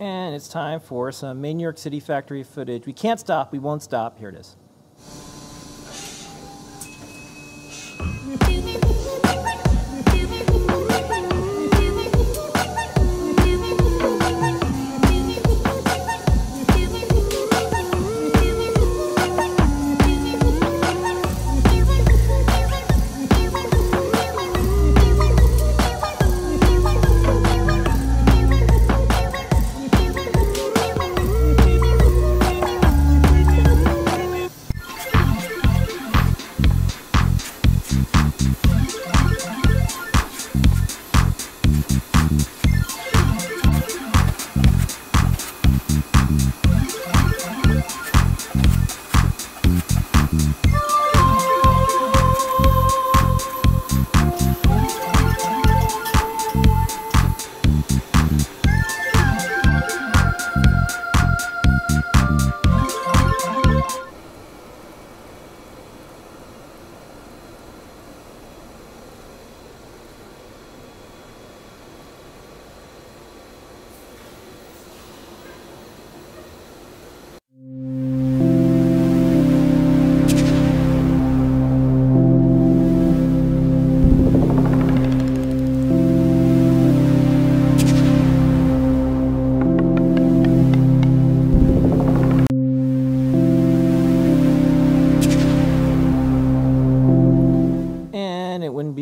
And it's time for some main New York City factory footage. We can't stop. We won't stop. Here it is.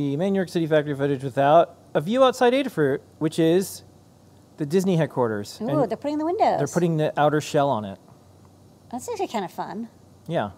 And it wouldn't be main New York City factory footage without a view outside Adafruit, which is the Disney headquarters. Ooh, And they're putting the windows. they're putting the outer shell on it. That's actually kind of fun. Yeah.